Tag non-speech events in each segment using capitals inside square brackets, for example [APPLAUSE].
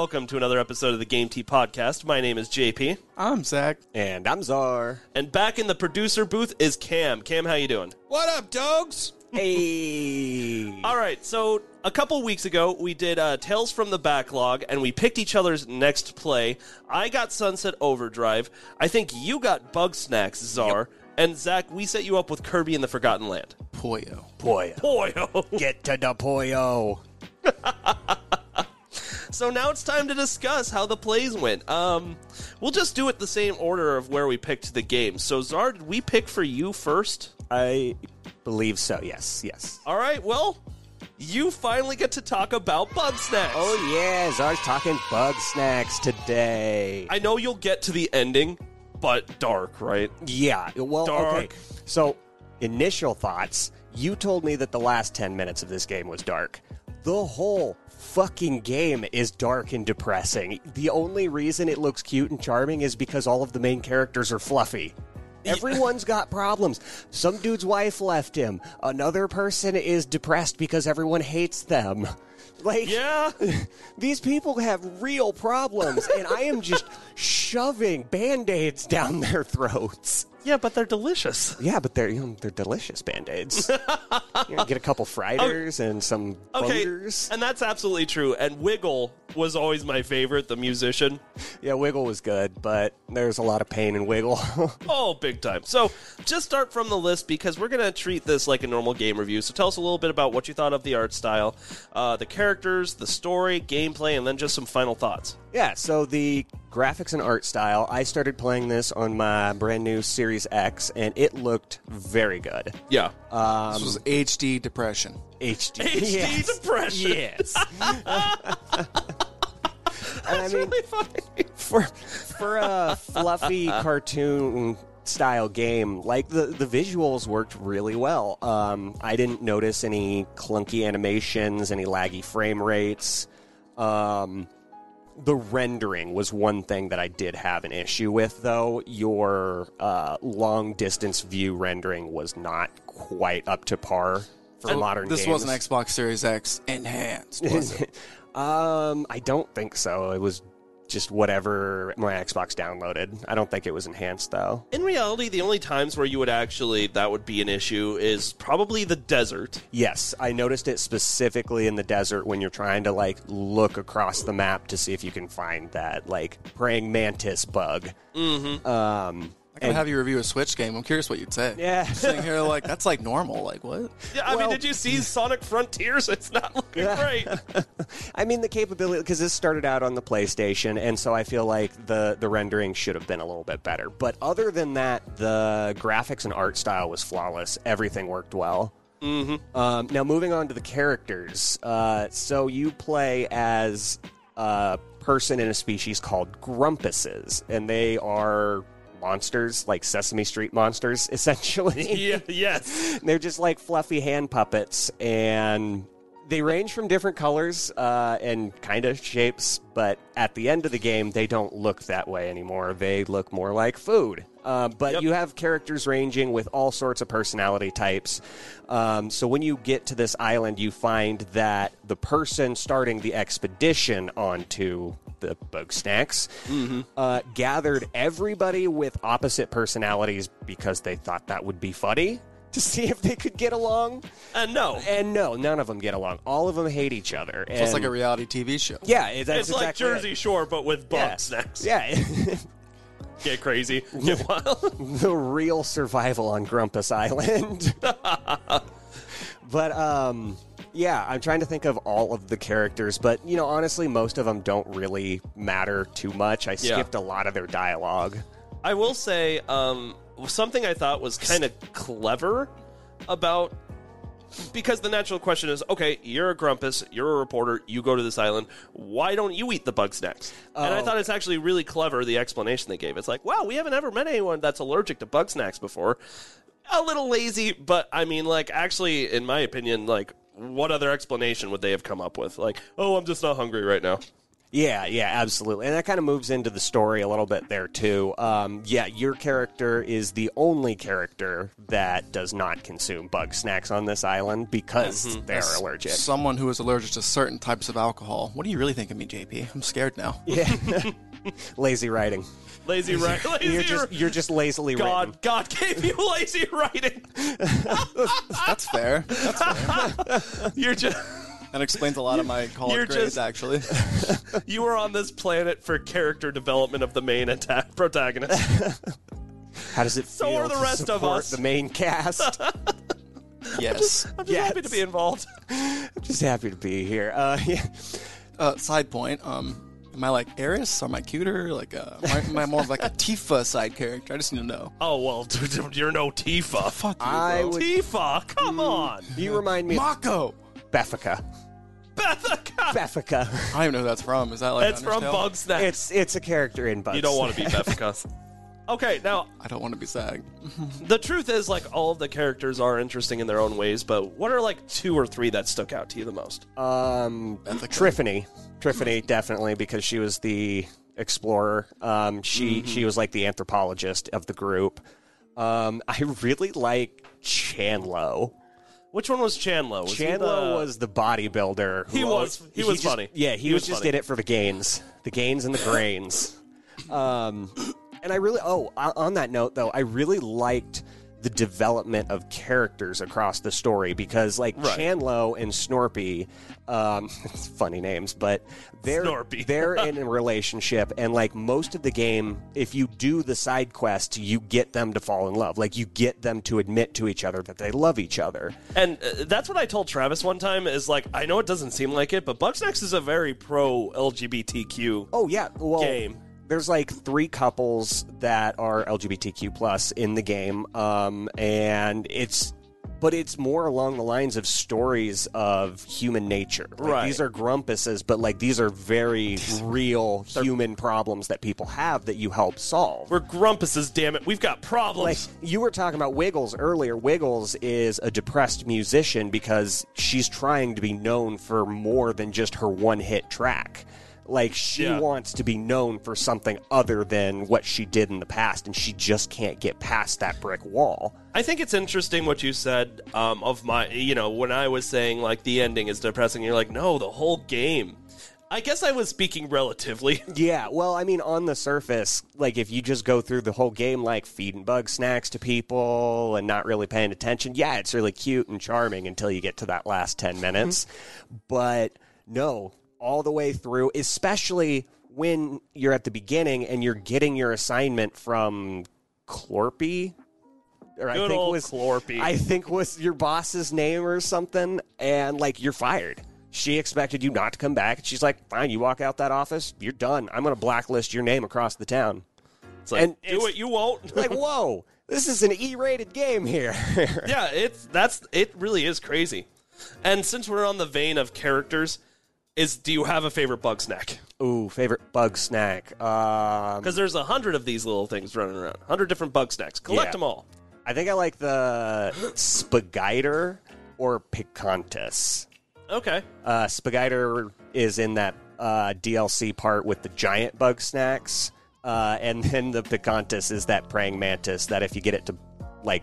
Welcome to another episode of the Game Tea Podcast. My name is JP, I'm Zach. And I'm Zar. and back in the producer booth is Kahm. Kahm, how you doing? What up, dogs? Hey. All right, so a couple weeks ago we did uh, Tales from the Backlog, and we picked each other's next play. I got Sunset Overdrive. I think you got Bug Snacks, Zar. And Zach, we set you up with Kirby in the Forgotten Land. Poyo. Poyo. Boyo. Get to the Poyo. [LAUGHS] So now it's time to discuss how the plays went. Um, we'll just do it the same order of where we picked the games. So Zar, did we pick for you first? I believe so. Yes, yes. All right, well, you finally get to talk about Bugsnax. Oh, yeah. Zar's talking Bugsnax today. I know you'll get to the ending, but dark, right? yeah. Well, Dark. okay. So, initial thoughts. You told me that the last 10 minutes of this game was dark. The whole fucking game is dark and depressing. The only reason it looks cute and charming is because all of the main characters are fluffy. Everyone's got problems. Some dude's wife left him. Another person is depressed because everyone hates them. [LAUGHS] Like, Yeah. [LAUGHS] these people have real problems, and I am just [LAUGHS] shoving band aids down their throats. Yeah, but they're delicious. Yeah, but they're you know, they're delicious band aids. [LAUGHS] you know, get a couple Fryders and some Okay, bongers. and that's absolutely true. And Wiggle was always my favorite, the musician. Yeah, Wiggle was good, but there's a lot of pain in Wiggle. [LAUGHS] Oh, big time. So, just start from the list because we're going to treat this like a normal game review. So, tell us a little bit about what you thought of the art style, uh, the characters, the story, gameplay, and then just some final thoughts. Yeah, so the graphics and art style, I started playing this on my brand new Series X, and it looked very good. Yeah. this was HD depression. HD. HD [LAUGHS] Yes. depression. Yes. [LAUGHS] And I mean, really funny. for for a fluffy cartoon style game, like the the visuals worked really well. Um, I didn't notice any clunky animations, any laggy frame rates. Um, the rendering was one thing that I did have an issue with, though. Your uh, long distance view rendering was not quite up to par for modern This games. wasn't Xbox Series X enhanced, was it? [LAUGHS] Um, I don't think so. It was just whatever my Xbox downloaded. I don't think it was enhanced though. In reality, the only times where you would actually, that would be an issue is probably the desert. Yes, I noticed it specifically in the desert when you're trying to like look across the map to see if you can find that like praying mantis bug. Mm-hmm. Um, I could have you review a Switch game. I'm curious what you'd say. yeah. Sitting here like that's like normal. Like what? Yeah, I Well- mean, did you see Sonic Frontiers? It's not looking great. [LAUGHS] I mean the capability because this started out on the PlayStation, and so I feel like the the rendering should have been a little bit better. But other than that, the graphics and art style was flawless. Everything worked well. Mm-hmm. Um, now moving on to the characters. Uh, so you play as a person in a species called grumpuses, and they are monsters like Sesame Street monsters, [LAUGHS] essentially. yeah, yes. They're just like fluffy hand puppets, and they range from different colors uh, and kind of shapes, but at the end of the game, they don't look that way anymore. They look more like food. Uh, but Yep. you have characters ranging with all sorts of personality types. Um, so when you get to this island, you find that the person starting the expedition onto the bug snacks uh, gathered everybody with opposite personalities because they thought that would be funny [LAUGHS] to see if they could get along. And no, And no, none of them get along. All of them hate each other. So it's like a reality TV show. yeah, it- that's it's like exactly it. Jersey Shore, but with bug Yeah. snacks. Yeah, [LAUGHS] Get crazy. [LAUGHS] Get wild. the real survival on Grumpus Island. but um, Yeah, I'm trying to think of all of the characters, but you know, honestly, most of them don't really matter too much. I Yeah. skipped a lot of their dialogue. I will say um, something I thought was kind of clever about because the natural question is okay, you're a grumpus, you're a reporter, you go to this island. Why don't you eat the bug snacks? and I Oh. thought it's actually really clever the explanation they gave. It's like, wow, we haven't ever met anyone that's allergic to bug snacks before. A little lazy, but I mean, like, actually, in my opinion, like, what other explanation would they have come up with? Like, oh, I'm just not hungry right now. Yeah, yeah, absolutely. And that kind of moves into the story a little bit there, too. Um, yeah, your character is the only character that does not consume bug snacks on this island because they're allergic. Someone who is allergic to certain types of alcohol. What do you really think of me, JP? I'm scared now. [LAUGHS] Yeah. [LAUGHS] lazy writing. Lazy, writing. Lazy [LAUGHS] You're just, you're just lazily written. God, God gave you lazy writing. That's fair. That's fair. You're just. [LAUGHS] That explains a lot of my college You're grades, just- actually. [LAUGHS] You were on this planet for character development of the main attack [LAUGHS] protagonist. How does it So feel are the to rest of support us. the main cast? yes. I'm just Yes. happy to be involved. I'm just happy to be here. Uh, yeah. Uh, side point. Um, am I like Aerith? Am I cuter? Like, uh, am, I, am I more of like a Tifa side character? I just need to know. Oh well, dude, you're no Tifa. Fuck you, I bro. would- Tifa, come on, You remind me of Mako. Beffica. Bethica. Beffica. [LAUGHS] I don't even know who that's from. Is that like It's from Undertale? Bug It's it's a character in Bugs. you don't want to be [LAUGHS] Bethica. Okay, now I don't want to be SAG. the truth is, like, all of the characters are interesting in their own ways. But what are like two or three that stuck out to you the most? Um, Triffany, Triffany, definitely because she was the explorer. Um, she she was like the anthropologist of the group. Um, I really like Chandlo. Which one was Chandler? Was he Chandlo the- was the bodybuilder. who He was- always- he was just- funny. Yeah, he, He was, was just funny. in it for the gains, the gains and the grains. [LAUGHS] um, and I really, oh, on that note though, I really liked the development of characters across the story because like Right. Chandlo and Snorpy, um, [LAUGHS] funny names, but they're Snorpy. [LAUGHS] they're in a relationship, and like most of the game, if you do the side quest, you get them to fall in love. Like you get them to admit to each other that they love each other. And uh, that's what I told Travis one time. Is like, I know it doesn't seem like it, but Bugsnax is a very pro LGBTQ. Oh yeah, well, Game. There's like three couples that are LGBTQ plus in the game, um, and it's but it's more along the lines of stories of human nature. Like, Right. These are grumpuses, but like these are very [LAUGHS] real human problems that people have that you help solve. We're grumpuses, damn it. We've got Like problems. you were talking about Wiggles earlier. Wiggles is a depressed musician because she's trying to be known for more than just her one-hit track. Like she Yeah. wants to be known for something other than what she did in the past, and she just can't get past that brick wall. I think it's interesting what you said um, of my, you know, when I was saying like the ending is depressing. You're like, no, the whole game. I guess I was speaking relatively. [LAUGHS] Yeah, well, I mean, on the surface, like if you just go through the whole game, like feeding bug snacks to people and not really paying attention, yeah, it's really cute and charming until you get to that last 10 minutes. but no, all the way through, especially when you're at the beginning and you're getting your assignment from Clorpy. Or I think old was Clorpy. I think was your boss's name or something, and like you're fired. She expected you not to come back. She's like, "Fine, you walk out that office, you're done. I'm going to blacklist your name across the town." It's like, And do it, you won't. [LAUGHS] Like, whoa, this is an E-rated game here. [LAUGHS] yeah, it's that's it. Really is crazy. And since we're on the vein of characters, is do you have a favorite bug snack? Ooh, favorite bug snack. Um, Because there's a hundred of these little things running around. Hundred different bug snacks. Collect Yeah. them all. I think I like the Spagiter or Picantus. Okay. Uh, Spagiter is in that uh, DLC part with the giant bug snacks, uh, and then the Picantus is that praying mantis that if you get it to like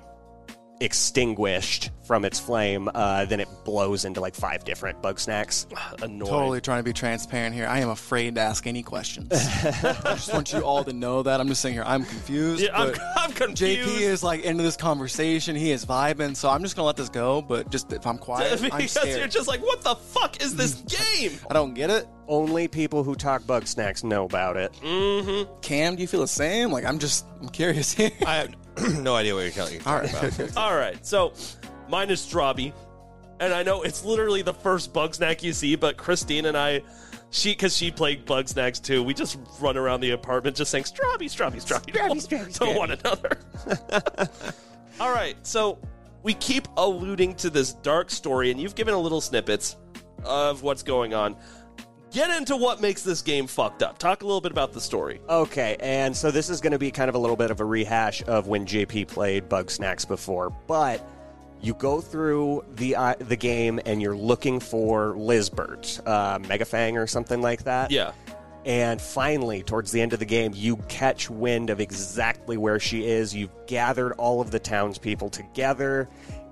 extinguished from its flame, uh, then it blows into like five different Bugsnax. [SIGHS] Annoying. Totally trying to be transparent here. I am afraid to ask any questions. [LAUGHS] I just want you all to know that. I'm just saying here, I'm confused. Yeah, I'm, [LAUGHS] I'm confused. JP is like into this conversation. He is vibing, so I'm just gonna let this go. But just if I'm quiet, [LAUGHS] I'm because you're just like, what the fuck is this game? I don't get it. Only people who talk bug snacks know about it. Mm-hmm. Kahm, do you feel the same? Like I'm just, I'm curious here. I have [CLEARS THROAT] no idea what you're telling. all right. [LAUGHS] All right, so mine is Strawby. and I know it's literally the first bug snack you see, but Christine and I, she because she played Bugsnax too. We just run around the apartment just saying "Strawby, Strawby, Strawby" Strawby, to one another. [LAUGHS] All right, so we keep alluding to this dark story, and you've given a little snippets of what's going on. Get into what makes this game fucked up. Talk a little bit about the story. Okay, and so this is going to be kind of a little bit of a rehash of when JP played Bugsnax before, but you go through the uh, the game and you're looking for Lizbert, uh, Megafang or something like that. Yeah. And finally, towards the end of the game, you catch wind of exactly where she is. You've gathered all of the townspeople together,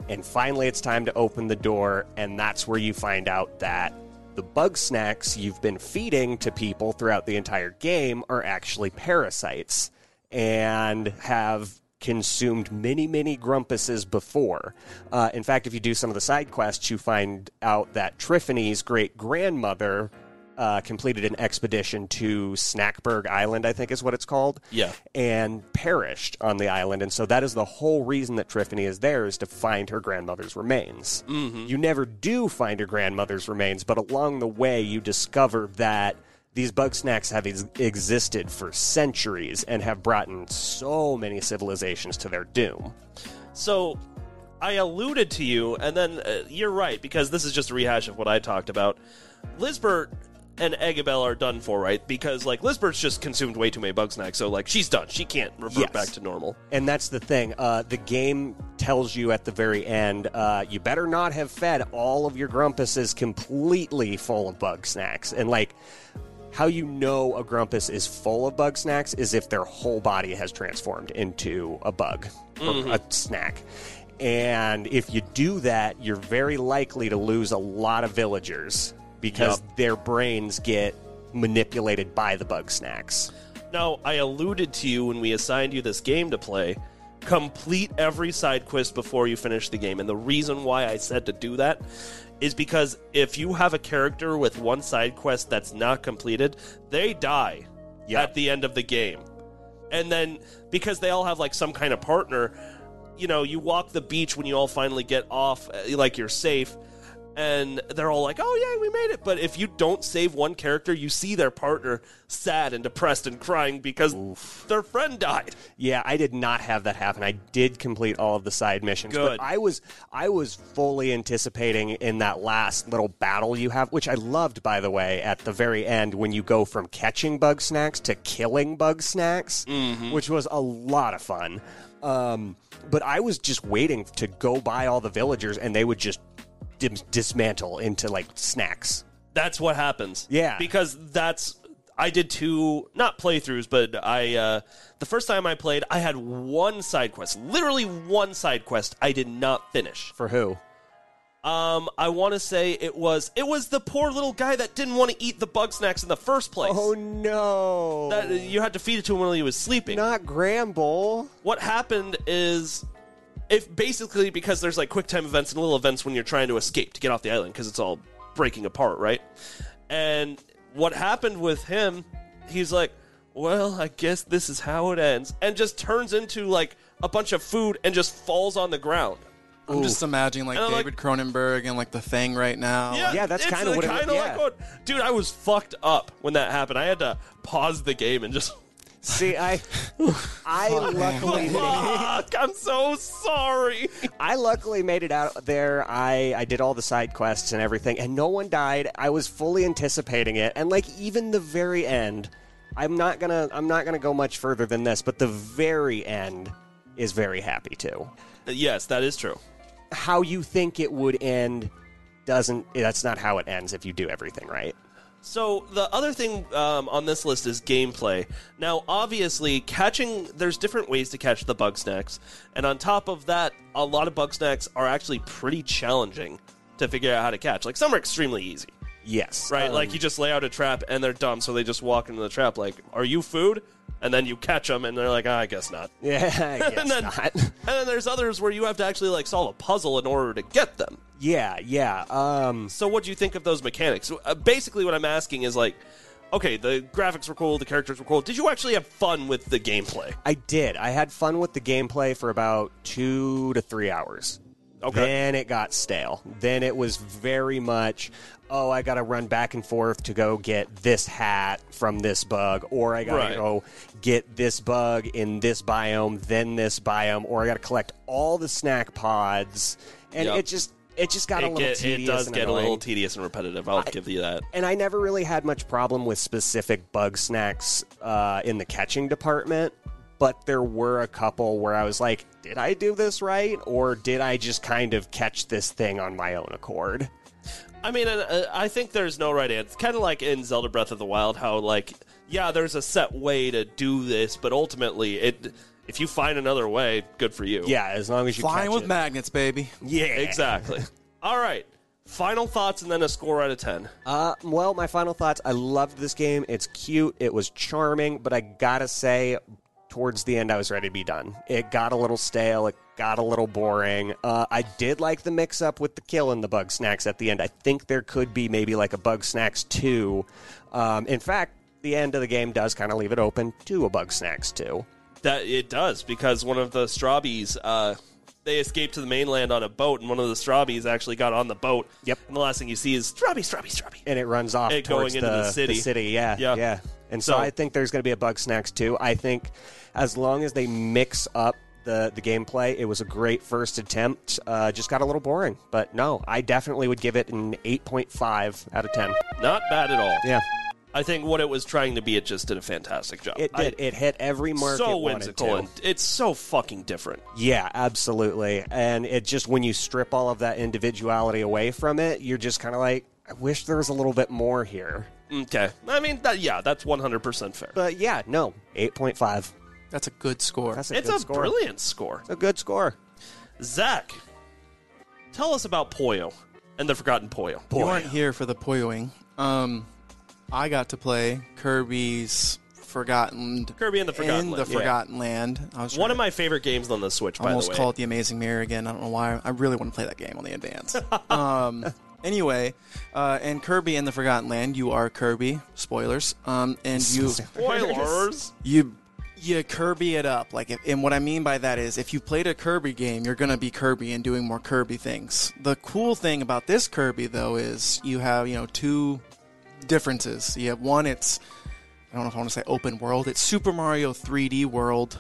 and finally, it's time to open the door, and that's where you find out that the bug snacks you've been feeding to people throughout the entire game are actually parasites and have consumed many, many grumpuses before. Uh, in fact, if you do some of the side quests, you find out that Triffany's great grandmother uh, completed an expedition to Snackberg Island, I think is what it's called. Yeah. And perished on the island. And so that is the whole reason that Triffany is there is to find her grandmother's remains. Mm-hmm. You never do find her grandmother's remains, but along the way, you discover that these bug snacks have ex- existed for centuries and have brought in so many civilizations to their doom. So I alluded to you, and then uh, you're right because this is just a rehash of what I talked about. Lizbert and Eggabell are done for, right? Because like Lizbert's just consumed way too many bug snacks, so like she's done. She can't revert Yes. back to normal. And that's the thing. Uh, the game tells you at the very end, uh, you better not have fed all of your grumpuses completely full of bug snacks. And like, how you know a grumpus is full of bug snacks is if their whole body has transformed into a bug or a snack. And if you do that, you're very likely to lose a lot of villagers because Yup. their brains get manipulated by the bug snacks. Now, I alluded to you when we assigned you this game to play. Complete every side quest before you finish the game. And the reason why I said to do that is because if you have a character with one side quest that's not completed, they die Yep. at the end of the game. And then because they all have like some kind of partner, you know, you walk the beach when you all finally get off, uh, like you're safe, and they're all like, "Oh yeah, we made it." But if you don't save one character, you see their partner sad and depressed and crying because their friend died. Yeah, I did not have that happen. I did complete all of the side missions, Good. but I was I was fully anticipating in that last little battle you have, which I loved by the way, at the very end when you go from catching bug snacks to killing bug snacks, which was a lot of fun. Um, but I was just waiting to go by all the villagers and they would just dim- dismantle into like snacks. That's what happens. Yeah. because that's I did two not playthroughs, but I uh, the first time I played, I had one side quest, literally one side quest. I did not finish. For who? Um, I want to say it was it was the poor little guy that didn't want to eat the bug snacks in the first place. Oh no. That you had to feed it to him while he was sleeping. not Gramble. what happened is if basically because there's like quick time events and little events when you're trying to escape to get off the island because it's all breaking apart right and what happened with him he's like well i guess this is how it ends and just turns into like a bunch of food and just falls on the ground I'm just imagining like And I'm like- David Cronenberg and like The Thing right now. Yeah, that's it's kinda what it- kinda yeah. like what dude i was fucked up when that happened i had to pause the game and just See, I, I luckily, fuck i'm so sorry I luckily made it out there. I, I did all the side quests and everything, and no one died. I was fully anticipating it, and like even the very end, I'm not gonna, I'm not gonna go much further than this, but the very end is very happy too. yes that is true How you think it would end doesn't. That's not how it ends if you do everything right. So the other thing um, on this list is gameplay. Now, obviously, catching there's different ways to catch the bug snacks, and on top of that, a lot of bug snacks are actually pretty challenging to figure out how to catch. Like some are extremely easy, Yes, right? Um, like you just lay out a trap and they're dumb, so they just walk into the trap. Like, are you food? And then you catch them, and they're like, ah, I guess not. yeah, I [LAUGHS] guess and then, not. [LAUGHS] and then there's others where you have to actually like solve a puzzle in order to get them. Yeah, yeah. Um, So, what do you think of those mechanics? Uh, basically, what I'm asking is like, okay, the graphics were cool, the characters were cool. Did you actually have fun with the gameplay? I did. I had fun with the gameplay for about two to three hours. Okay. Then it got stale. Then it was very much, oh, I got to run back and forth to go get this hat from this bug, or I got to Right. go get this bug in this biome, then this biome, or I got to collect all the snack pods, and Yep. it just it just got a little get, tedious. it does and get a little tedious and repetitive. I'll give you that. and I never really had much problem with specific bug snacks uh, in the catching department, but there were a couple where I was like, did I do this right, or did I just kind of catch this thing on my own accord? I mean, uh, I think there's no right answer. It's kind of like in Zelda Breath of the Wild, how like, yeah, there's a set way to do this, but ultimately, it if you find another way, good for you. Yeah, as long as you Flying catch with it. magnets, baby. yeah, exactly. [LAUGHS] All right, final thoughts and then a score out of ten. Uh, well, my final thoughts. I loved this game. It's cute. It was charming, but I gotta say, towards the end, I was ready to be done. It got a little stale. It got a little boring. Uh, I did like the mix up with the kill and the bug snacks at the end. I think there could be maybe like a Bugsnax two. Um, in fact, the end of the game does kind of leave it open to a Bugsnax two. That it does because one of the Strawbies, uh, they escaped to the mainland on a boat, and one of the Strawbies actually got on the boat. Yep. And the last thing you see is Strawbie, Strawbie, Strawbie. and it runs off It towards going into the city. city, yeah, Yeah. yeah. And so, So- I think there's going to be a Bugsnax too. I think as long as they mix up the the gameplay, it was a great first attempt. Uh, just got a little boring, but no, I definitely would give it an 8.5 out of 10. Not bad at all. Yeah, I think what it was trying to be, it just did a fantastic job. it did. I- it hit every mark. so it whimsical to. and it's so fucking different. Yeah, absolutely. And it just when you strip all of that individuality away from it, you're just kind of like, I wish there was a little bit more here. Okay, I mean, that, yeah, that's one hundred percent fair. But yeah, no, 8.5. That's a good score. That's a it's good a score. brilliant score. It's a good score. Zach, tell us about Poyo and the Forgotten Poyo. You weren't here for the Poyoing. Um, I got to play Kirby's Forgotten Kirby and the Forgotten in Land. the Yeah. Forgotten Land. I was One of my favorite games on the Switch, to by almost the way. call it the Amazing Mirror again. I don't know why. I really want to play that game on the advance. [LAUGHS] um, anyway, uh, in Kirby and the Forgotten Land, you are Kirby. Spoilers. Um, and [LAUGHS] you Spoilers. you you Kirby it up. Like, if, and what I mean by that is, if you played a Kirby game, you're gonna be Kirby and doing more Kirby things. The cool thing about this Kirby, though, is you have you know two differences. You have one, it's I don't know if I want to say open world. It's Super Mario 3D World.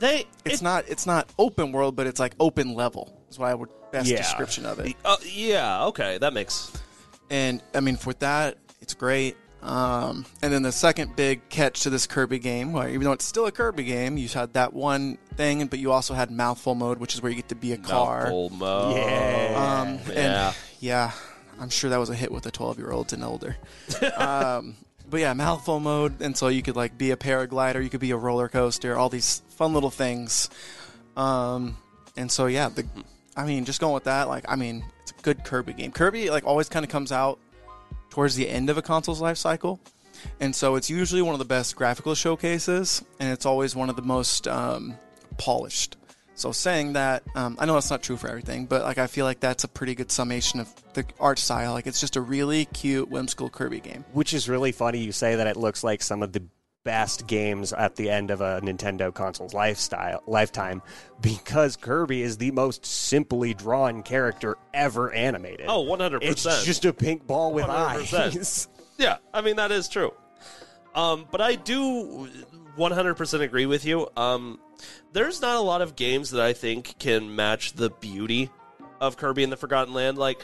They, It's it- not it's not open world, but it's like open level. Is why I would best Yeah. description of it. uh, yeah, okay, that makes. And I mean, for that, it's great. Um, and then the second big catch to this Kirby game, where even though it's still a Kirby game, you had that one thing, but you also had mouthful mode, which is where you get to be a car. Mouthful mode. Yeah. Um, Yeah. yeah, I'm sure that was a hit with the 12 year olds and older. um, [LAUGHS] but yeah, mouthful mode, and so you could like be a paraglider, you could be a roller coaster, all these fun little things. Um, and so yeah, the, I mean, just going with that, like, I mean, it's a good Kirby game. Kirby like always kind of comes out towards the end of a console's life cycle. And so it's usually one of the best graphical showcases, and it's always one of the most um, polished. So saying that, um, I know that's not true for everything, but like I feel like that's a pretty good summation of the art style. Like it's just a really cute, whimsical Kirby game. Which is really funny you say that it looks like some of the best games at the end of a Nintendo console's lifestyle lifetime because Kirby is the most simply drawn character ever animated. Oh, 100%. It's just a pink ball with 100%. eyes. [LAUGHS] Yeah, I mean that is true. Um, but I do 100% agree with you. Um, there's not a lot of games that I think can match the beauty of Kirby and the Forgotten Land. Like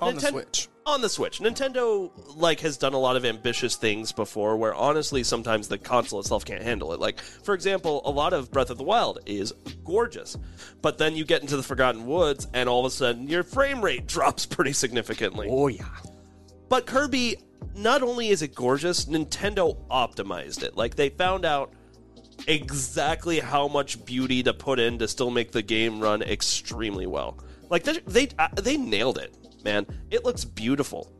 On the Switch. On the Switch, Nintendo like has done a lot of ambitious things before, where honestly sometimes the console itself can't handle it. Like for example, a lot of Breath of the Wild is gorgeous, but then you get into the Forgotten Woods, and all of a sudden your frame rate [LAUGHS] drops pretty significantly. Oh yeah. But Kirby, not only is it gorgeous, Nintendo optimized it. Like they found out exactly how much beauty to put in to still make the game run extremely well. Like they they, uh, they nailed it, man. It looks beautiful.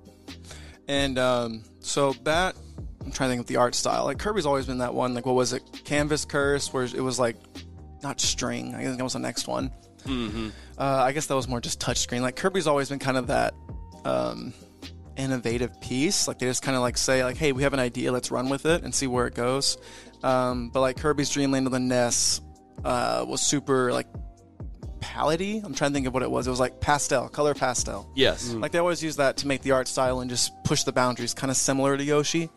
And um, so that I'm trying to think of the art style. Like Kirby's always been that one. Like what was it? Canvas Curse, where it was like not string. I think that was the next one. Mm-hmm. Uh, I guess that was more just touchscreen. Like Kirby's always been kind of that um, innovative piece. Like they just kind of like say like, hey, we have an idea, let's run with it and see where it goes. Um, but like Kirby's Dream Land of the NES uh, was super like palette I'm trying to think of what it was. It was like pastel, color pastel. Yes. Like they always use that to make the art style and just push the boundaries, kind of similar to Yoshi.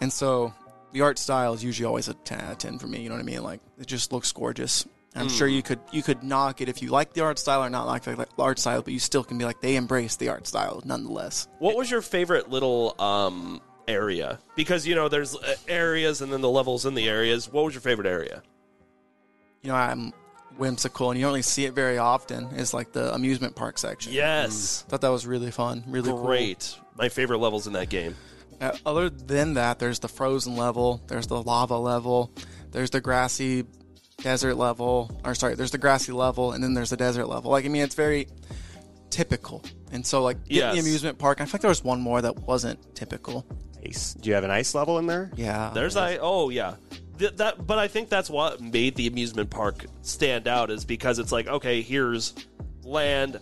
And so the art style is usually always a 10 out of 10 for me. You know what I mean? Like it just looks gorgeous. I'm sure you could you could knock it if you like the art style or not like the art style, but you still can be like they embrace the art style nonetheless. What was your favorite little um, area? Because you know, there's uh, areas and then the levels in the areas. What was your favorite area? You know, I'm whimsical and you don't really see it very often. Is like the amusement park section. Yes, Thought that was really fun, really cool. great. My favorite levels in that game. Uh, other than that, there's the frozen level, there's the lava level, there's the grassy desert level, or sorry, there's the grassy level, and then there's the desert level. Like, I mean, it's very typical. And so, like, Yes. the amusement park. I feel like there was one more that wasn't typical. Ice. Do you have an ice level in there? Yeah. There's I. Oh yeah. Th- that, but I think that's what made the amusement park stand out is because it's like, okay, here's land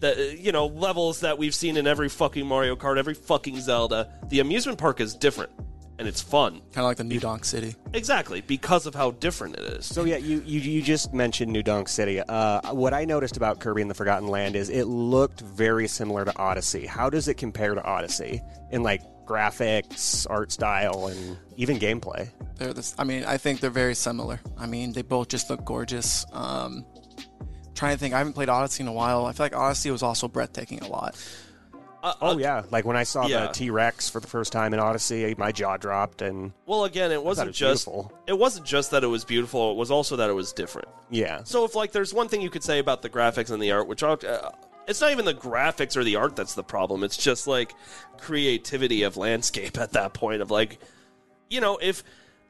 that you know levels that we've seen in every fucking Mario Kart, every fucking Zelda. The amusement park is different and it's fun. kind of like the New Donk City. Exactly because of how different it is. So yeah, you, you you just mentioned New Donk City. Uh, what I noticed about Kirby and the Forgotten Land is it looked very similar to Odyssey. How does it compare to Odyssey in like graphics, art style, and even gameplay? They're this. I mean, I think they're very similar. I mean, they both just look gorgeous. Um, trying to think, I haven't played Odyssey in a while. I feel like Odyssey was also breathtaking a lot. Uh, Oh uh, yeah, like when I saw yeah. the T Rex for the first time in Odyssey, my jaw dropped, and Well, again, it wasn't was just beautiful. it wasn't just that it was beautiful. It was also that it was different. yeah, So if like there's one thing you could say about the graphics and the art, which are, uh, it's not even the graphics or the art that's the problem. It's just like creativity of landscape [LAUGHS] at that point of like, you know, if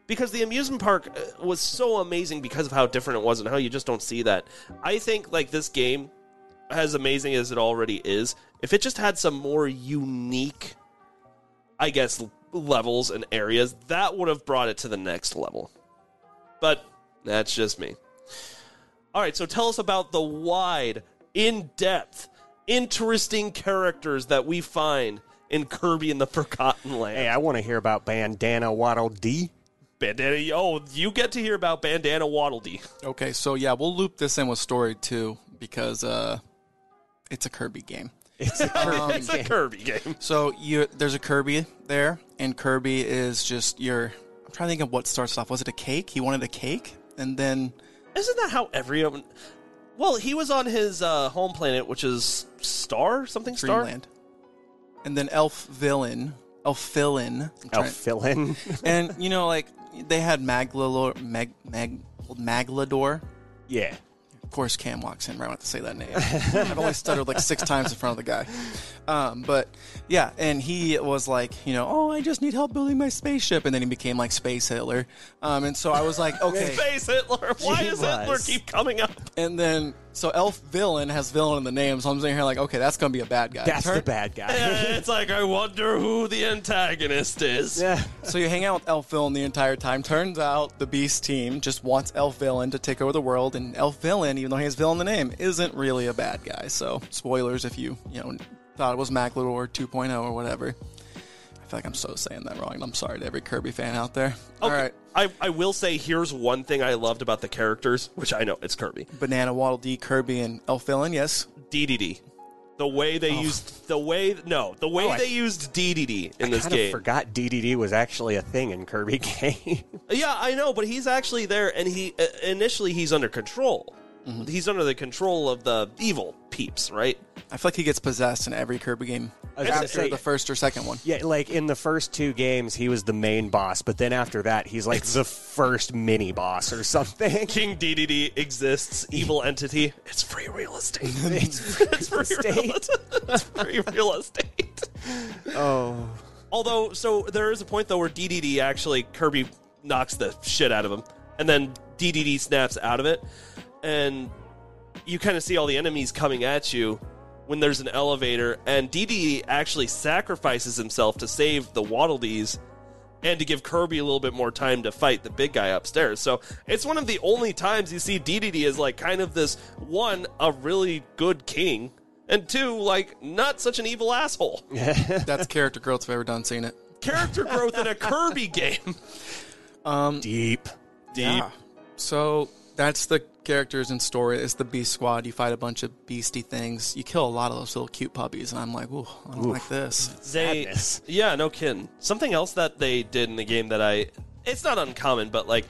because the amusement park uh, was so amazing because of how different it was and how you just don't see that. I think like this game, as amazing as it already is, if it just had some more unique, I guess, levels and areas, that would have brought it to the next level. But that's just me. All right, so tell us about the wide, in depth, interesting characters that we find in Kirby and the Forgotten Land. hey, I want to hear about Bandana Waddle Dee. Bandana, oh, you get to hear about Bandana Waddle Dee. Okay, so yeah, we'll loop this in with story too because uh, it's a Kirby game. It's a Kirby It's a game. Kirby game. So you there's a Kirby there, and Kirby is just your. I'm trying to think of what starts off. Was it a cake? He wanted a cake, and then Isn't that how everyone? Well, he was on his uh, home planet, which is Star something Star. Dreamland, and then Elf Villain, Elf Villain, I'm Elf trying- fill in. [LAUGHS] and you know like they had Maglalor, Mag, Mag, Maglador. yeah. Of course, Kahm walks in right I have to say that name. I've only stuttered like six times in front of the guy. Um, but yeah, and he was like, you know, oh, I just need help building my spaceship, and then he became like Space Hitler. Um, and so I was like, [LAUGHS] okay. Space Hitler. Why does Hitler keep coming up? and then so Elf Villain has villain in the name, so I'm sitting here like, okay, that's gonna be a bad guy. That's Turn- the bad guy. [LAUGHS] it's like I wonder who the antagonist is. yeah. So you hang out with Elf Villain the entire time. Turns out the Beast team just wants Elf Villain to take over the world, and Elf Villain, even though he has Villain in the name, isn't really a bad guy. So spoilers if you you know thought it was Maglador 2.0 or whatever. I feel like I'm so saying that wrong. I'm sorry to every Kirby fan out there. All Okay, right, I, I will say here's one thing I loved about the characters, which I know it's Kirby. Banana Waddle Dee, Kirby, and Elf Villain. Yes, DDD. The way they used the way no the way Oh, I- they used DDD in I this kind of game. forgot DDD was actually a thing in Kirby [LAUGHS] game. Yeah, I know, but he's actually there, and he uh, initially he's under control. Mm-hmm. He's under the control of the evil peeps, right? I feel like he gets possessed in every Kirby game I was gonna after say- the first or second one. yeah, like in the first two games, he was the main boss, but then after that, he's like the first mini boss or something. King DDD exists, evil entity. It's free real estate. [LAUGHS] It's it's free real estate. estate. it's free real estate. Oh, Although, so there is a point though where DDD actually Kirby knocks the shit out of him, and then DDD snaps out of it, and you kind of see all the enemies coming at you when there's an elevator, and DDD actually sacrifices himself to save the Waddle Dees and to give Kirby a little bit more time to fight the big guy upstairs. So it's one of the only times you see DDD as like kind of this one, a really good king, and two, like not such an evil asshole. [LAUGHS] That's character growth if I've ever done seen it. Character growth in a Kirby [LAUGHS] game. Um, deep, deep. Yeah. So That's the characters and story. It's the Beast Squad. You fight a bunch of beastie things. You kill a lot of those little cute puppies, and I'm like, ooh, I don't like this. They, Sadness. yeah, no kidding. Something else that they did in the game that I, it's not uncommon, but like,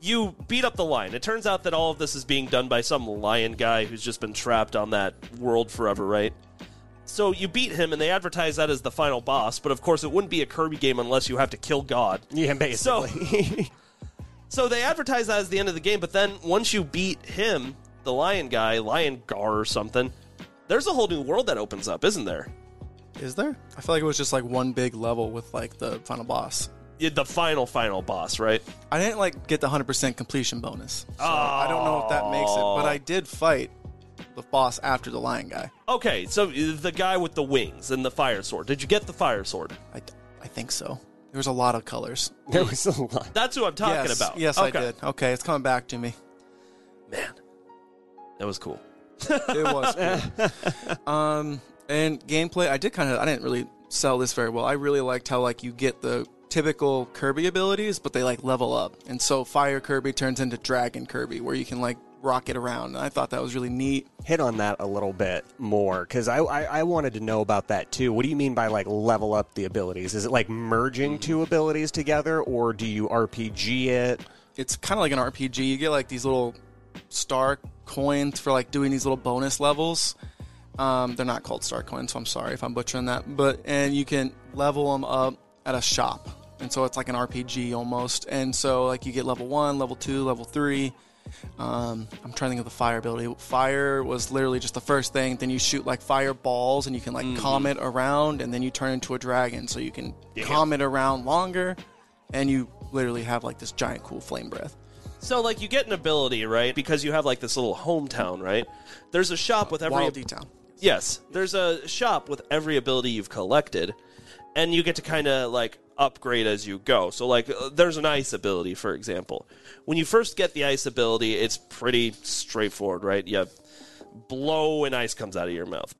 you beat up the lion. It turns out that all of this is being done by some lion guy who's just been trapped on that world forever, right? So you beat him, and they advertise that as the final boss. But of course, it wouldn't be a Kirby game unless you have to kill God. Yeah, basically. so [LAUGHS] they advertise that as the end of the game. But then once you beat him, the lion guy, Lion Gar or something, there's a whole new world that opens up, isn't there? Is there? I feel like it was just like one big level with like the final boss. Yeah, The final, final boss, right? I didn't like get the 100% completion bonus. So I don't know if that makes it, but I did fight the boss after the lion guy. Okay, so uh, the guy with the wings and the fire sword. Did you get the fire sword? I, I think so. There was a lot of colors. there was a lot. That's who I'm talking yes, about. Yes, okay. I did. Okay, it's coming back to me. Man, that was cool. It was. [LAUGHS] cool. um, and gameplay, I did kind of. I didn't really sell this very well. I really liked how like you get the typical Kirby abilities, but they like level up. And so Fire Kirby turns into Dragon Kirby, where you can like rocket around. And I thought that was really neat. Hit on that a little bit more because I, I I wanted to know about that too. What do you mean by like level up the abilities? Is it like merging two abilities together, or do you RPG it? It's kind of like an RPG. You get like these little star coins for like doing these little bonus levels. Um, they're not called star coins, so I'm sorry if I'm butchering that. But and you can level them up at a shop, and so it's like an RPG almost. And so like you get level one, level two, level three. Um, I'm trying to think of the fire ability. Fire was literally just the first thing. Then you shoot like fireballs, and you can like comet around, and then you turn into a dragon, so you can comet around longer, and you literally have like this giant cool flame breath. So, like, you get an ability, right? Because you have like this little hometown, right? There's a shop with every Wild Town. Yes, there's a shop with every ability you've collected, and you get to kind of like upgrade as you go. So, like, uh, there's an ice ability, for example. When you first get the ice ability, it's pretty straightforward, right? You blow and ice comes out of your mouth.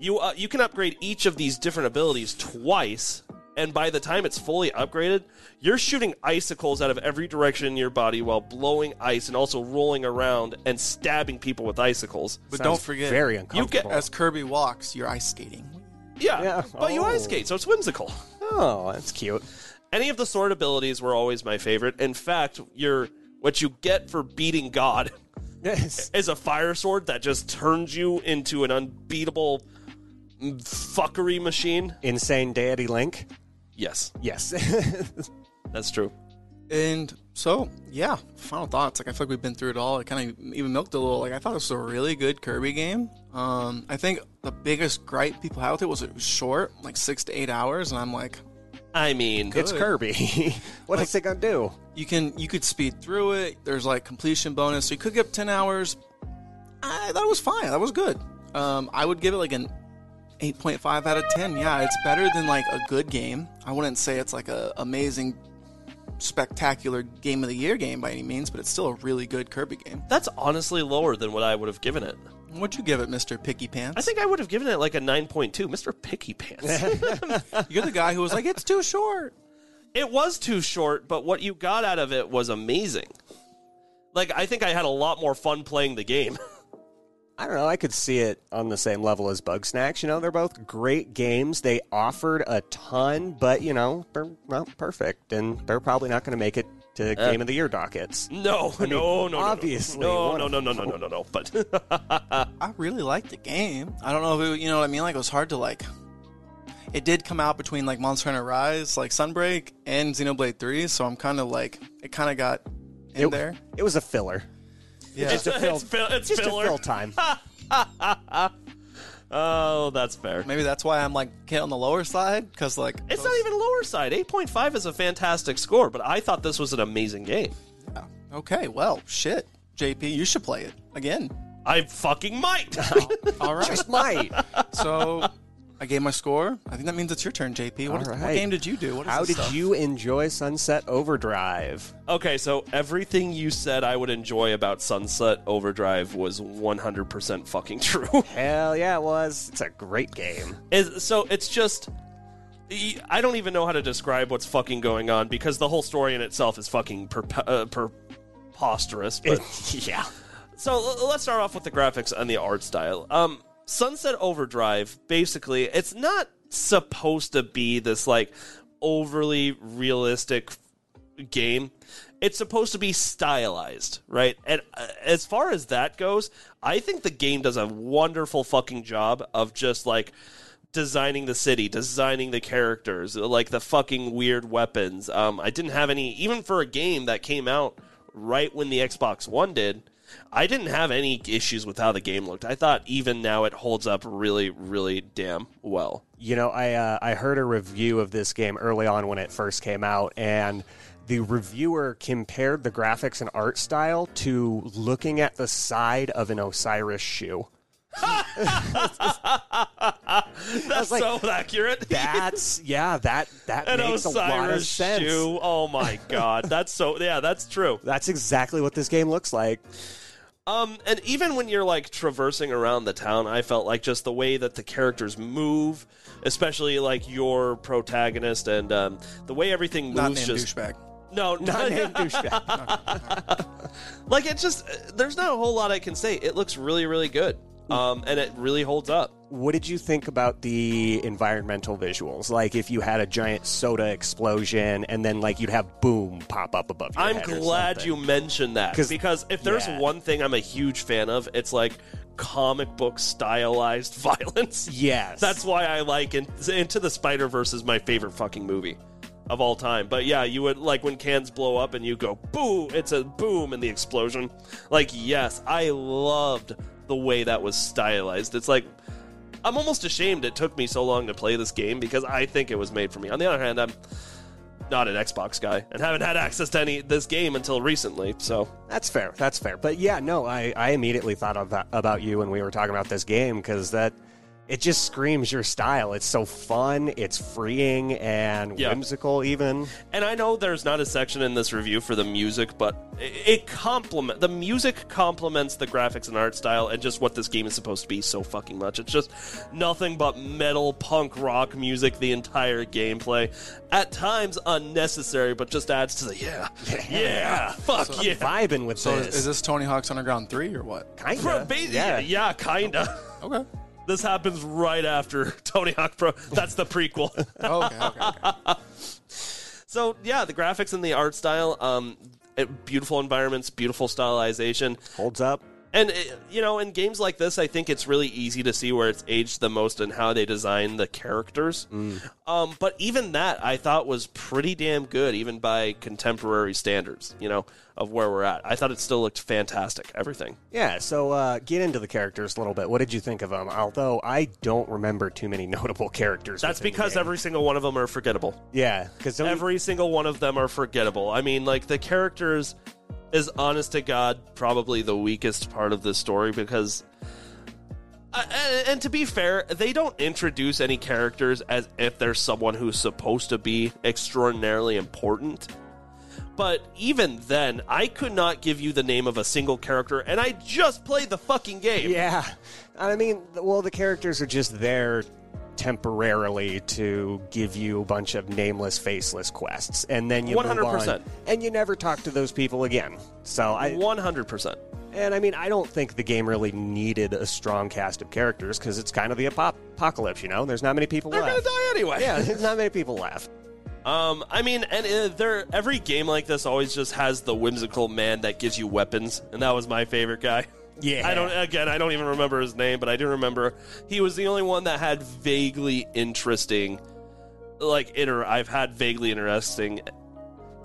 You uh, you can upgrade each of these different abilities twice, and by the time it's fully upgraded, you're shooting icicles out of every direction in your body while blowing ice and also rolling around and stabbing people with icicles. But Sounds don't forget, very uncomfortable. You get as Kirby walks, you're ice skating. Yeah, Yeah. but you ice Oh. skate, so it's whimsical. Oh, that's cute. Any of the sword abilities were always my favorite. In fact, your what you get for beating God [LAUGHS] Yes. is a fire sword that just turns you into an unbeatable mm, fuckery machine. Insane deity link. Yes, Yes. [LAUGHS] that's true. And so, yeah, final thoughts. Like I feel like we've been through it all. I kind of even milked a little. Like I thought this was a really good Kirby game. Um, I think the biggest gripe people had with it was it was short, like six to eight hours, and I'm like, I mean, it's Kirby. [LAUGHS] what else they gonna do? you can you could speed through it. There's like completion bonus, so you could get up ten hours. I that was fine. That was good. Um, I would give it like an 8.5 out of 10. Yeah, it's better than like a good game. I wouldn't say it's like a amazing, spectacular game of the year game by any means, but it's still a really good Kirby game. that's honestly lower than what I would have given it. What'd you give it, Mr. Picky Pants? I think I would have given it like a 9.2. Mr. Picky Pants. [LAUGHS] you're the guy who was like, it's too short. it was too short, but what you got out of it was amazing. Like, I think I had a lot more fun playing the game. [LAUGHS] I don't know. I could see it on the same level as Bugsnax. You know, they're both great games. They offered a ton, but you know, they're not perfect, and they're probably not going to make it to uh, Game of the Year dockets. No, no, no, no, obviously, no, no, no, no, no, no, no, no. But [LAUGHS] I really liked the game. I don't know if it, you know what I mean. Like it was hard to like. It did come out between like Monster Hunter Rise, like Sunbreak, and Xenoblade Three, so I'm kind of like it kind of got in It, there. it was a filler. Yeah. it's, it's, fill, it's Just filler. a fill time. [LAUGHS] Oh, that's fair. Maybe that's why I'm like hit on the lower side because like It's those- not even lower side. 8.5 is a fantastic score, but I thought this was an amazing game. Yeah. Okay, well, shit, JP, you should play it again. I fucking might. [LAUGHS] All right. Just might. so I gave my score. I think that means it's your turn, JP. What, All what game did you do? What is How did stuff? you enjoy Sunset Overdrive? okay, so everything you said I would enjoy about Sunset Overdrive was 100% fucking [LAUGHS] true. Hell yeah, it was. It's a great game. Is so it's just I don't even know how to describe what's fucking going on because the whole story in itself is fucking perp- uh, preposterous. But [LAUGHS] yeah. so let's start off with the graphics and the art style. Um, Sunset Overdrive, basically, it's not supposed to be this like overly realistic game. It's supposed to be stylized, right? And uh, as far as that goes, I think the game does a wonderful fucking job of just like designing the city, designing the characters, like the fucking weird weapons. Um, I didn't have any, even for a game that came out right when the Xbox One did. I didn't have any issues with how the game looked. I thought even now it holds up really, really damn well. You know, I uh, I heard a review of this game early on when it first came out, and the reviewer compared the graphics and art style to looking at the side of an Osiris shoe. [LAUGHS] That's like, so accurate. [LAUGHS] That's yeah, that that An makes a lot of Osiris sense. shoe. Oh my god, that's so yeah, that's true. That's exactly what this game looks like. Um, and even when you're like traversing around the town, I felt like just the way that the characters move, especially like your protagonist and um, the way everything moves. Not named just douchebag. no, [LAUGHS] Not named [LAUGHS] douchebag. like it just there's not a whole lot I can say. It looks really, really good. Um, and it really holds up. What did you think about the environmental visuals? Like if you had a giant soda explosion and then like you'd have boom pop up above your I'm glad you mentioned that because if there's yeah. one thing I'm a huge fan of, it's like comic book stylized [LAUGHS] violence. Yes. That's why I like In- Into the Spider Verse is my favorite fucking movie of all time. But yeah, you would like when cans blow up and you go boo, it's a boom in the explosion. Like yes, I loved the way that was stylized. It's like I'm almost ashamed it took me so long to play this game because I think it was made for me. On the other hand, I'm not an Xbox guy and haven't had access to any this game until recently. So That's fair. That's fair. But yeah, no, I, I immediately thought of that, about you when we were talking about this game because that it just screams your style. It's so fun, it's freeing and Yeah. whimsical even. And I know there's not a section in this review for the music, but it, it complement the music complements the graphics and art style and just what this game is supposed to be so fucking much. It's just nothing but metal punk rock music the entire gameplay. At times unnecessary, but just adds to the yeah, yeah, [LAUGHS] yeah fuck yeah. Vibing with So this. is, is this Tony Hawk's Underground 3 or what? Kinda. Ba- yeah, yeah, kinda. Okay. This happens right after [LAUGHS] Tony Hawk Pro. That's the prequel. [LAUGHS] Okay, okay, okay. So yeah, the graphics and the art style, um, it, beautiful environments, beautiful stylization, Holds up. and it, you know, in games like this, I think it's really easy to see where it's aged the most and how they design the characters. Um, but even that, I thought was pretty damn good, even by contemporary standards. You know, of where we're at. I thought it still looked fantastic. Everything. Yeah, so uh, get into the characters a little bit. What did you think of them? Although I don't remember too many [LAUGHS] notable characters. That's because every single one of them are forgettable. yeah, because Every single one of them are forgettable. I mean, like the characters is honest to God probably the weakest part of this story because. Uh, and, and to be fair, they don't introduce any characters as if they're someone who's supposed to be extraordinarily important. But even then, I could not give you the name of a single character, and I just played the fucking game. Yeah, I mean, well, the characters are just there temporarily to give you a bunch of nameless, faceless quests, and then you 100%. on, and you never talk to those people again. So I, 100%. and I mean, I don't think the game really needed a strong cast of characters because it's kind of the apop- apocalypse. You know, there's not many people left. They're gonna die anyway. Yeah, there's not [LAUGHS] many people left. Um, I mean, and uh, there every game like this always just has the whimsical man that gives you weapons, and that was my favorite guy. Yeah. I don't again, I don't even remember his name, but I do remember he was the only one that had vaguely interesting, like inter. I've had vaguely interesting.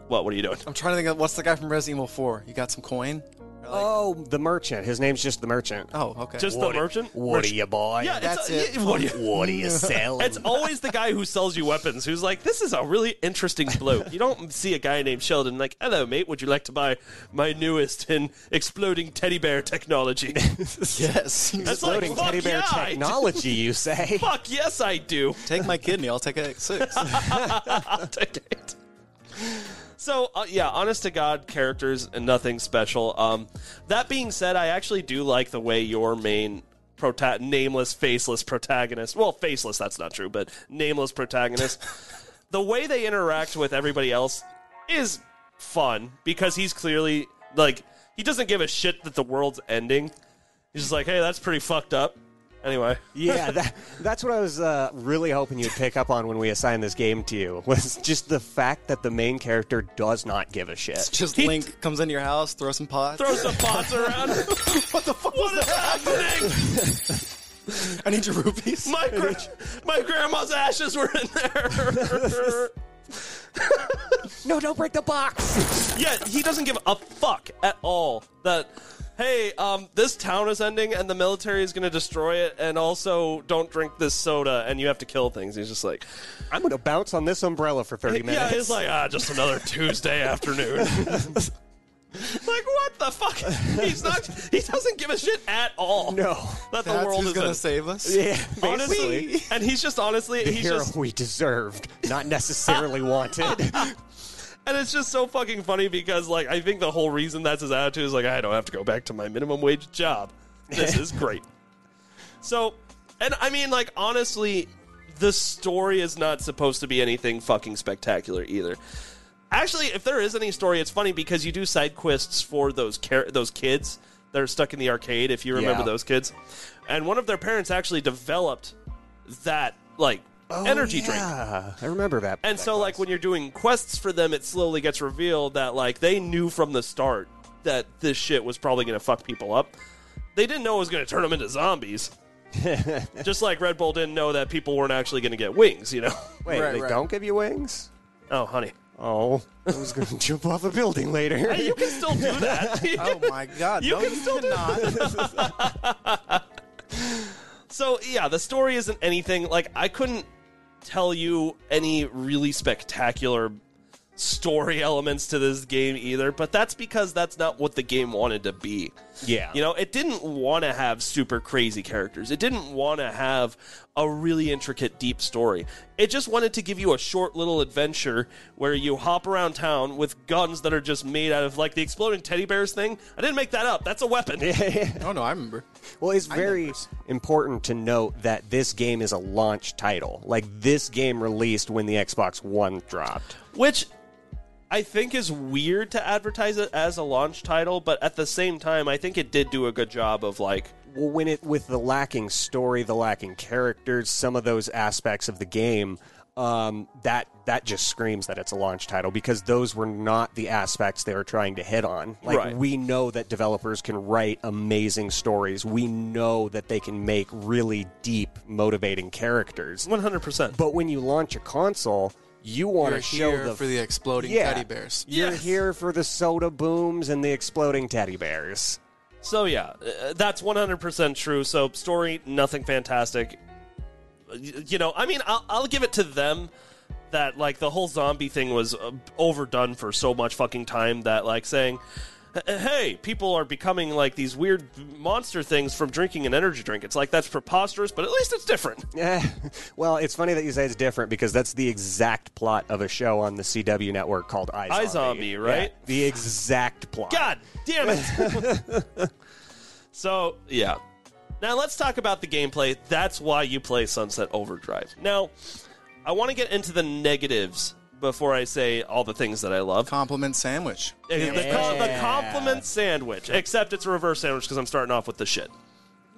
What? What are you doing? I'm trying to think of what's the guy from Resident Evil 4? You got some coin? Or like- Oh, the merchant. His name's just the merchant. oh, okay. Just the merchant? What Merch- are you, boy? Yeah, That's it's, it. yeah, what are you- [LAUGHS] What are you [LAUGHS] selling? It's always the guy who sells you weapons who's like, this is a really interesting bloke. You don't see a guy named Sheldon like, hello, mate, would you like to buy my newest in exploding teddy bear technology? [LAUGHS] yes. That's like, Exploding fuck teddy bear yeah, I do. technology, you say? Fuck yes, I do. Take my kidney. I'll take a six. I'll take it. So uh, yeah, honest to God, characters and nothing special. Um, that being said, I actually do like the way your main prota- nameless, faceless protagonist. Well, faceless, that's not true, but nameless protagonist. [LAUGHS] the way they interact with everybody else is fun because he's clearly Like he doesn't give a shit that the world's ending. He's just like, hey, that's pretty fucked up. Anyway, Yeah, that, that's what I was uh, really hoping you'd pick up on when we assigned this game to you was just the fact that the main character does not give a shit. Just He- Link comes into your house, throw some pots. throw some pots around. [LAUGHS] what the fuck what is happening? [LAUGHS] I need your rupees. My gra- my grandma's ashes were in there. [LAUGHS] No, don't break the box. yeah, he doesn't give a fuck at all that. Hey, um, this town is ending, and the military is going to destroy it, and also don't drink this soda, and you have to kill things. He's just like, I'm going to bounce on this umbrella for 30 [LAUGHS] minutes. yeah, he's like, ah, just another [LAUGHS] Tuesday afternoon. [LAUGHS] like what the fuck? He's not. He doesn't give a shit at all. No. that the That's world who's is gonna save us. yeah, honestly, basically. and he's just honestly, The he's hero just we deserved, not necessarily wanted. And it's just so fucking funny because, like, I think the whole reason that's his attitude is like, I don't have to go back to my minimum wage job. This [LAUGHS] is great. So, and I mean, like, honestly, the story is not supposed to be anything fucking spectacular either. Actually, if there is any story, it's funny because you do side quests for those char- those kids that are stuck in the arcade. If you remember Yeah. those kids, and one of their parents actually developed that like Oh, energy drink. I remember that. And that so, like, when you're doing quests for them, it slowly gets revealed that, like, they knew from the start that this shit was probably going to fuck people up. They didn't know it was going to turn them into zombies. [LAUGHS] Just like Red Bull didn't know that people weren't actually going to get wings, you know? [LAUGHS] Wait, Right, they right. don't give you wings? Oh, honey. Oh, I was going [LAUGHS] to jump off a building later. Hey, you can still do that. Oh my god! You no, can you still do that. So yeah, the story isn't anything like I couldn't tell you any really spectacular story elements to this game either, but that's because that's not what the game wanted to be. Yeah. You know, it didn't want to have super crazy characters. It didn't want to have a really intricate deep story. It just wanted to give you a short little adventure where you hop around town with guns that are just made out of like the exploding teddy bears thing. I didn't make that up. That's a weapon. [LAUGHS] Oh no, I remember. Well, it's very important to note that this game is a launch title. Like, this game released when the Xbox One dropped. which I think is weird to advertise it as a launch title, but at the same time, I think it did do a good job of like, Well, when it with the lacking story, the lacking characters, some of those aspects of the game, um, that that just screams that it's a launch title because those were not the aspects they were trying to hit on. Like Right. we know that developers can write amazing stories. We know that they can make really deep, motivating characters. one hundred percent. But when you launch a console, you want to show here the for the exploding Yeah. teddy bears. You're Yes. here for the soda booms and the exploding teddy bears. So yeah, uh, that's one hundred percent true. So story, nothing fantastic. You know, I mean, I'll, I'll give it to them that like the whole zombie thing was uh, overdone for so much fucking time that like saying. "H- Hey, people are becoming like these weird monster things from drinking an energy drink. It's like that's preposterous, but at least it's different. Eh, well, it's funny that you say it's different because that's the exact plot of a show on the CW network called iZombie. iZombie, right? Yeah, the exact plot. God damn it. [LAUGHS] so, yeah. Now let's talk about the gameplay. That's why you play Sunset Overdrive. Now, I want to get into the negatives before I say all the things that I love. Compliment sandwich. The, co- the compliment sandwich, except it's a reverse sandwich because I'm starting off with the shit.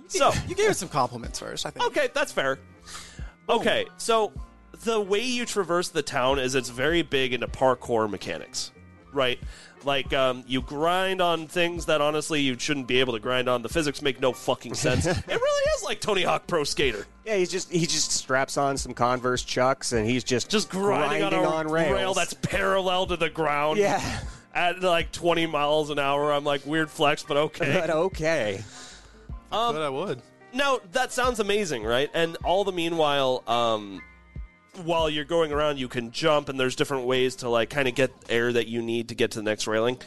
So, You gave it some compliments first. I think. Okay, that's fair. Oh. Okay, so the way you traverse the town is it's very big into parkour mechanics, right? Like um, you grind on things that honestly you shouldn't be able to grind on. The physics make no fucking sense. [LAUGHS] it really is like Tony Hawk Pro Skater, Yeah, he's just he just straps on some Converse chucks and he's just just grinding, on a on rails. rail that's parallel to the ground. yeah, at like 20 miles an hour. I'm like weird flex, but okay. but okay. but I would. No, that sounds amazing, right? And all the meanwhile, um, while you're going around, you can jump, and there's different ways to like kind of get air that you need to get to the next railing.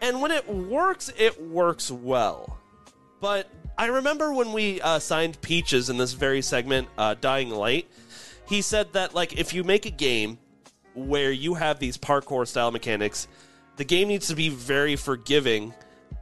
And when it works, it works well. But I remember when we uh, signed Peaches in this very segment, uh, Dying Light, he said that like if you make a game where you have these parkour style mechanics, the game needs to be very forgiving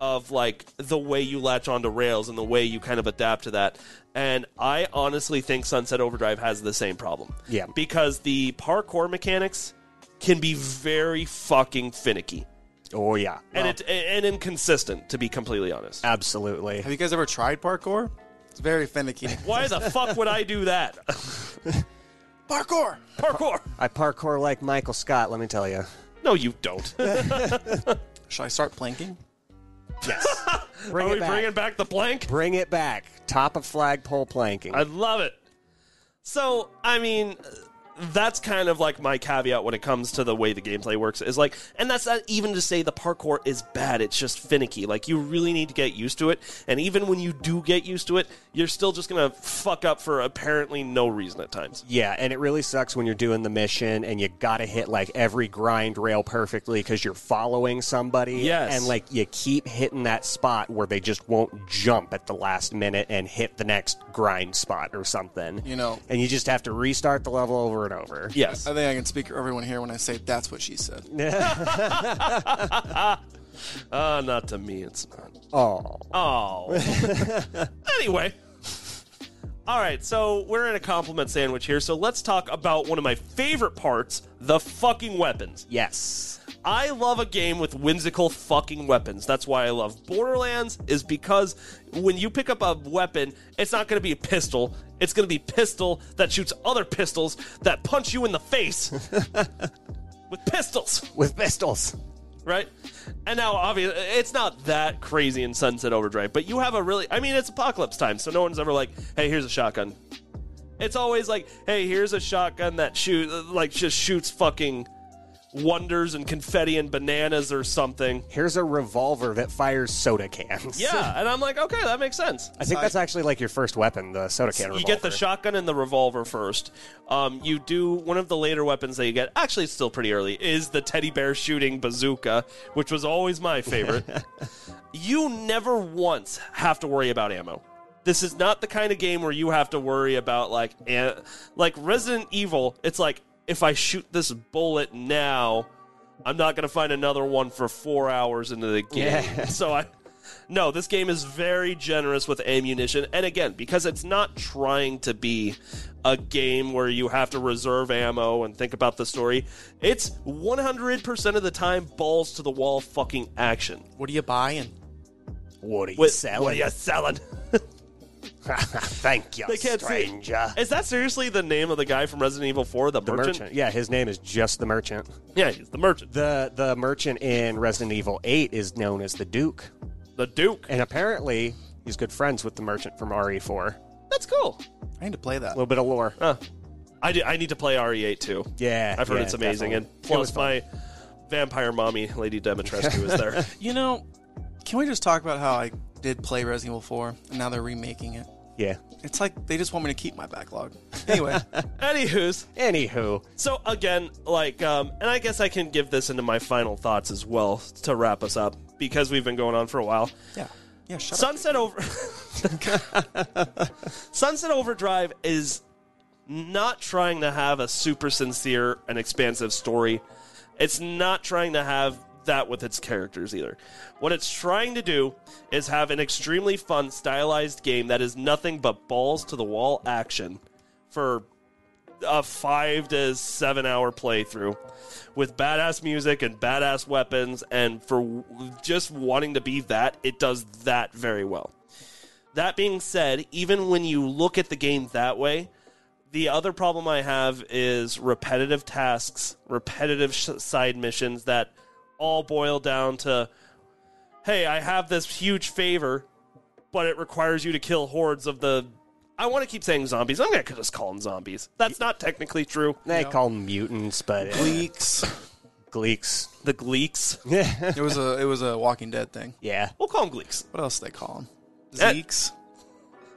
of like the way you latch onto rails and the way you kind of adapt to that. And I honestly think Sunset Overdrive has the same problem. Yeah. Because the parkour mechanics can be very fucking finicky. Oh yeah, and it and inconsistent. To be completely honest, absolutely. Have you guys ever tried parkour? It's very finicky. [LAUGHS] why the fuck would I do that? [LAUGHS] parkour. Parkour. I parkour like Michael Scott. Let me tell you. No, you don't. [LAUGHS] Should I start planking? Yes. [LAUGHS] Bring Are it we back. bringing back the plank? Bring it back. Top of flagpole planking. I love it. So, I mean, that's kind of like my caveat when it comes to the way the gameplay works is like, and that's not even to say the parkour is bad, it's just finicky. Like, you really need to get used to it, and even when you do get used to it, you're still just gonna fuck up for apparently no reason at times. Yeah, and it really sucks when you're doing the mission and you gotta hit like every grind rail perfectly because you're following somebody. Yes. And like you keep hitting that spot where they just won't jump at the last minute and hit the next grind spot or something. You know. And you just have to restart the level over and over. Yes. I think I can speak for everyone here when I say that's what she said. Uh, [LAUGHS] not to me, it's not. Oh. [LAUGHS] Oh. anyway. All right, so we're in a compliment sandwich here, so let's talk about one of my favorite parts the fucking weapons. Yes. I love a game with whimsical fucking weapons. That's why I love Borderlands, is because when you pick up a weapon, it's not going to be a pistol. It's going to be pistol that shoots other pistols that punch you in the face [LAUGHS] with pistols With pistols. right? And now, obviously, it's not that crazy in Sunset Overdrive, but you have a really, I mean, it's apocalypse time, so no one's ever like, hey, here's a shotgun. It's always like, hey, here's a shotgun that shoot, like, just shoots fucking wonders and confetti and bananas or something. Here's a revolver that fires soda cans. Yeah, [LAUGHS] and I'm like, okay, that makes sense. I think that's actually like your first weapon, the soda can revolver. You get the shotgun and the revolver first. Um, you do one of the later weapons that you get. Actually, it's still pretty early. Is the teddy bear shooting bazooka, which was always my favorite. [LAUGHS] you never once have to worry about ammo. This is not the kind of game where you have to worry about like an- like Resident Evil. It's like if I shoot this bullet now, I'm not going to find another one for four hours into the game. Yeah. [LAUGHS] So I no, this game is very generous with ammunition. And again, because it's not trying to be a game where you have to reserve ammo and think about the story, it's 100% of the time balls to the wall fucking action. What are you buying? What are you With, selling? What are you selling? [LAUGHS] [LAUGHS] Thank you, They can't see- stranger. Is that seriously the name of the guy from Resident Evil 4, the, The merchant? merchant. Yeah, his name is just the merchant. Yeah, he's the merchant. The the merchant in Resident Evil 8 is known as the Duke. The Duke. And apparently he's good friends with the merchant from RE4. That's cool. I need to play that. A little bit of lore. Huh. I, do- I need to play RE8 too. Yeah. I've heard yeah, it's amazing. definitely. And It was plus, my vampire mommy, Lady Dimitrescu, is there. [LAUGHS] You know, can we just talk about how I did play Resident Evil 4 and now they're remaking it? Yeah. It's like they just want me to keep my backlog. Anyway, [LAUGHS] Anywho's, Anywho, So again, like, um, and I guess I can give this into my final thoughts as well to wrap us up because we've been going on for a while. yeah. Yeah, shut up. Sunset Over [LAUGHS] Sunset Overdrive is not trying to have a super sincere and expansive story. It's not trying to have that with its characters either. What it's trying to do is have an extremely fun, stylized game that is nothing but balls to the wall action for a five to seven hour playthrough with badass music and badass weapons. And for just wanting to be that, it does that very well. That being said, even when you look at the game that way, the other problem I have is repetitive tasks, repetitive sh- side missions that all boil down to hey, I have this huge favor, but it requires you to kill hordes of the. I want to keep saying zombies. I'm going to just call them zombies. That's not technically true. they call them mutants, but uh, Leaks. gleeks. The gleeks. Yeah. [LAUGHS] It was a it was a Walking Dead thing. Yeah. We'll call them gleeks. What else do they call them? Eh. Zeeks.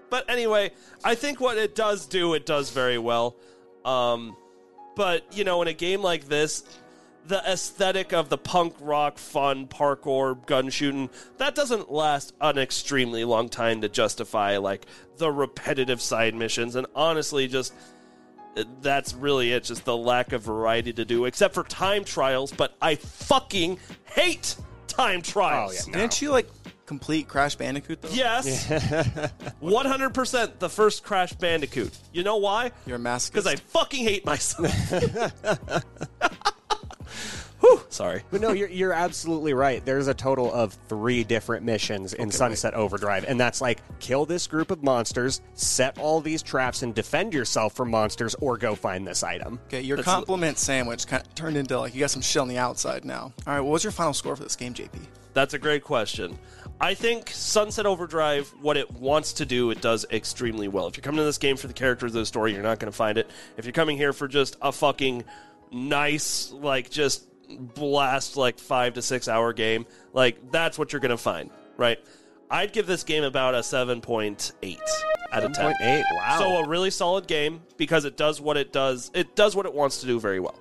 But anyway, I think what it does do, it does very well. Um, but you know, in a game like this, the aesthetic of the punk rock, fun parkour, gun shooting, that doesn't last an extremely long time to justify like the repetitive side missions. And honestly, just that's really it. Just the lack of variety to do, except for time trials. But I fucking hate time oh, trials. Oh, yeah. Didn't you like complete Crash Bandicoot though? Yes. [LAUGHS] 100% the first Crash Bandicoot. You know why? You're a masochist. Because I fucking hate myself. [LAUGHS] Sorry. But no, you're, you're absolutely right. There's a total of three different missions in Sunset Overdrive, and that's like kill this group of monsters, set all these traps, and defend yourself from monsters, or go find this item. Okay, your That's- compliment sandwich kind of turned into like you got some shit on the outside now. All right, what was your final score for this game, JP? That's a great question. I think Sunset Overdrive, what it wants to do, it does extremely well. If you're coming to this game for the characters of the story, you're not going to find it. If you're coming here for just a fucking nice, like, just blast, like, five to six hour game, like, that's what you're going to find, right? I'd give this game about a 7.8 out of 10. 7.8, wow. So a really solid game because it does what it does. It does what it wants to do very well.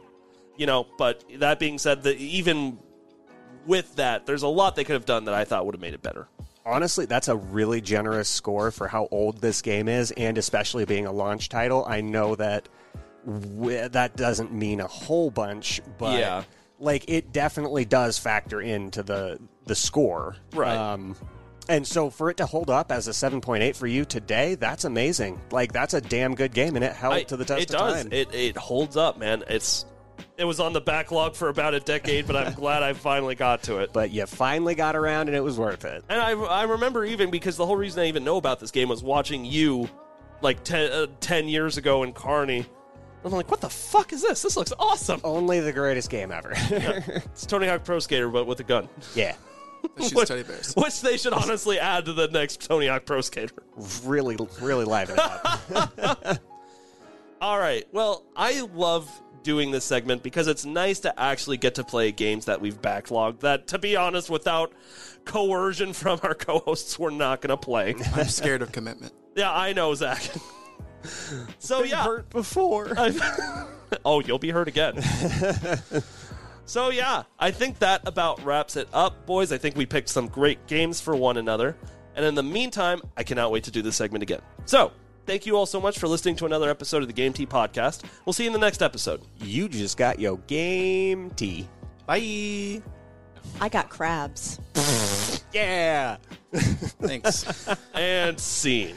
You know, but that being said, the, even with that, there's a lot they could have done that I thought would have made it better. Honestly, that's a really generous score for how old this game is, and especially being a launch title. I know that w- that doesn't mean a whole bunch, but Yeah. Like it definitely does factor into the the score, Right. Um, and so for it to hold up as a 7.8 for you today, that's amazing. Like that's a damn good game, and it held I- to the test it of does. time. It it holds up, man. It's it was on the backlog for about a decade, but I'm [LAUGHS] glad I finally got to it. but you finally got around, and it was worth it. And I, I remember even because the whole reason I even know about this game was watching you like 10, uh, 10 years ago in Kearney. I'm like, what the fuck is this? This looks awesome. Only the greatest game ever. [LAUGHS] It's Tony Hawk Pro Skater, but with a gun. yeah. That shoots bears. Which they should honestly add to the next Tony Hawk Pro Skater. Really, really liven it up. [LAUGHS] All right. Well, I love doing this segment because it's nice to actually get to play games that we've backlogged that, to be honest, without coercion from our co hosts, we're not going to play. I'm scared of commitment. [LAUGHS] yeah, I know, Zach. [LAUGHS] so, yeah. Hurt before. [LAUGHS] [LAUGHS] oh, you'll be hurt again. so, yeah, I think that about wraps it up, boys. I think we picked some great games for one another. And in the meantime, I cannot wait to do this segment again. So, thank you all so much for listening to another episode of the Game Tea Podcast. We'll see you in the next episode. You just got your game tea. Bye. I got crabs. Yeah. Thanks. and scene.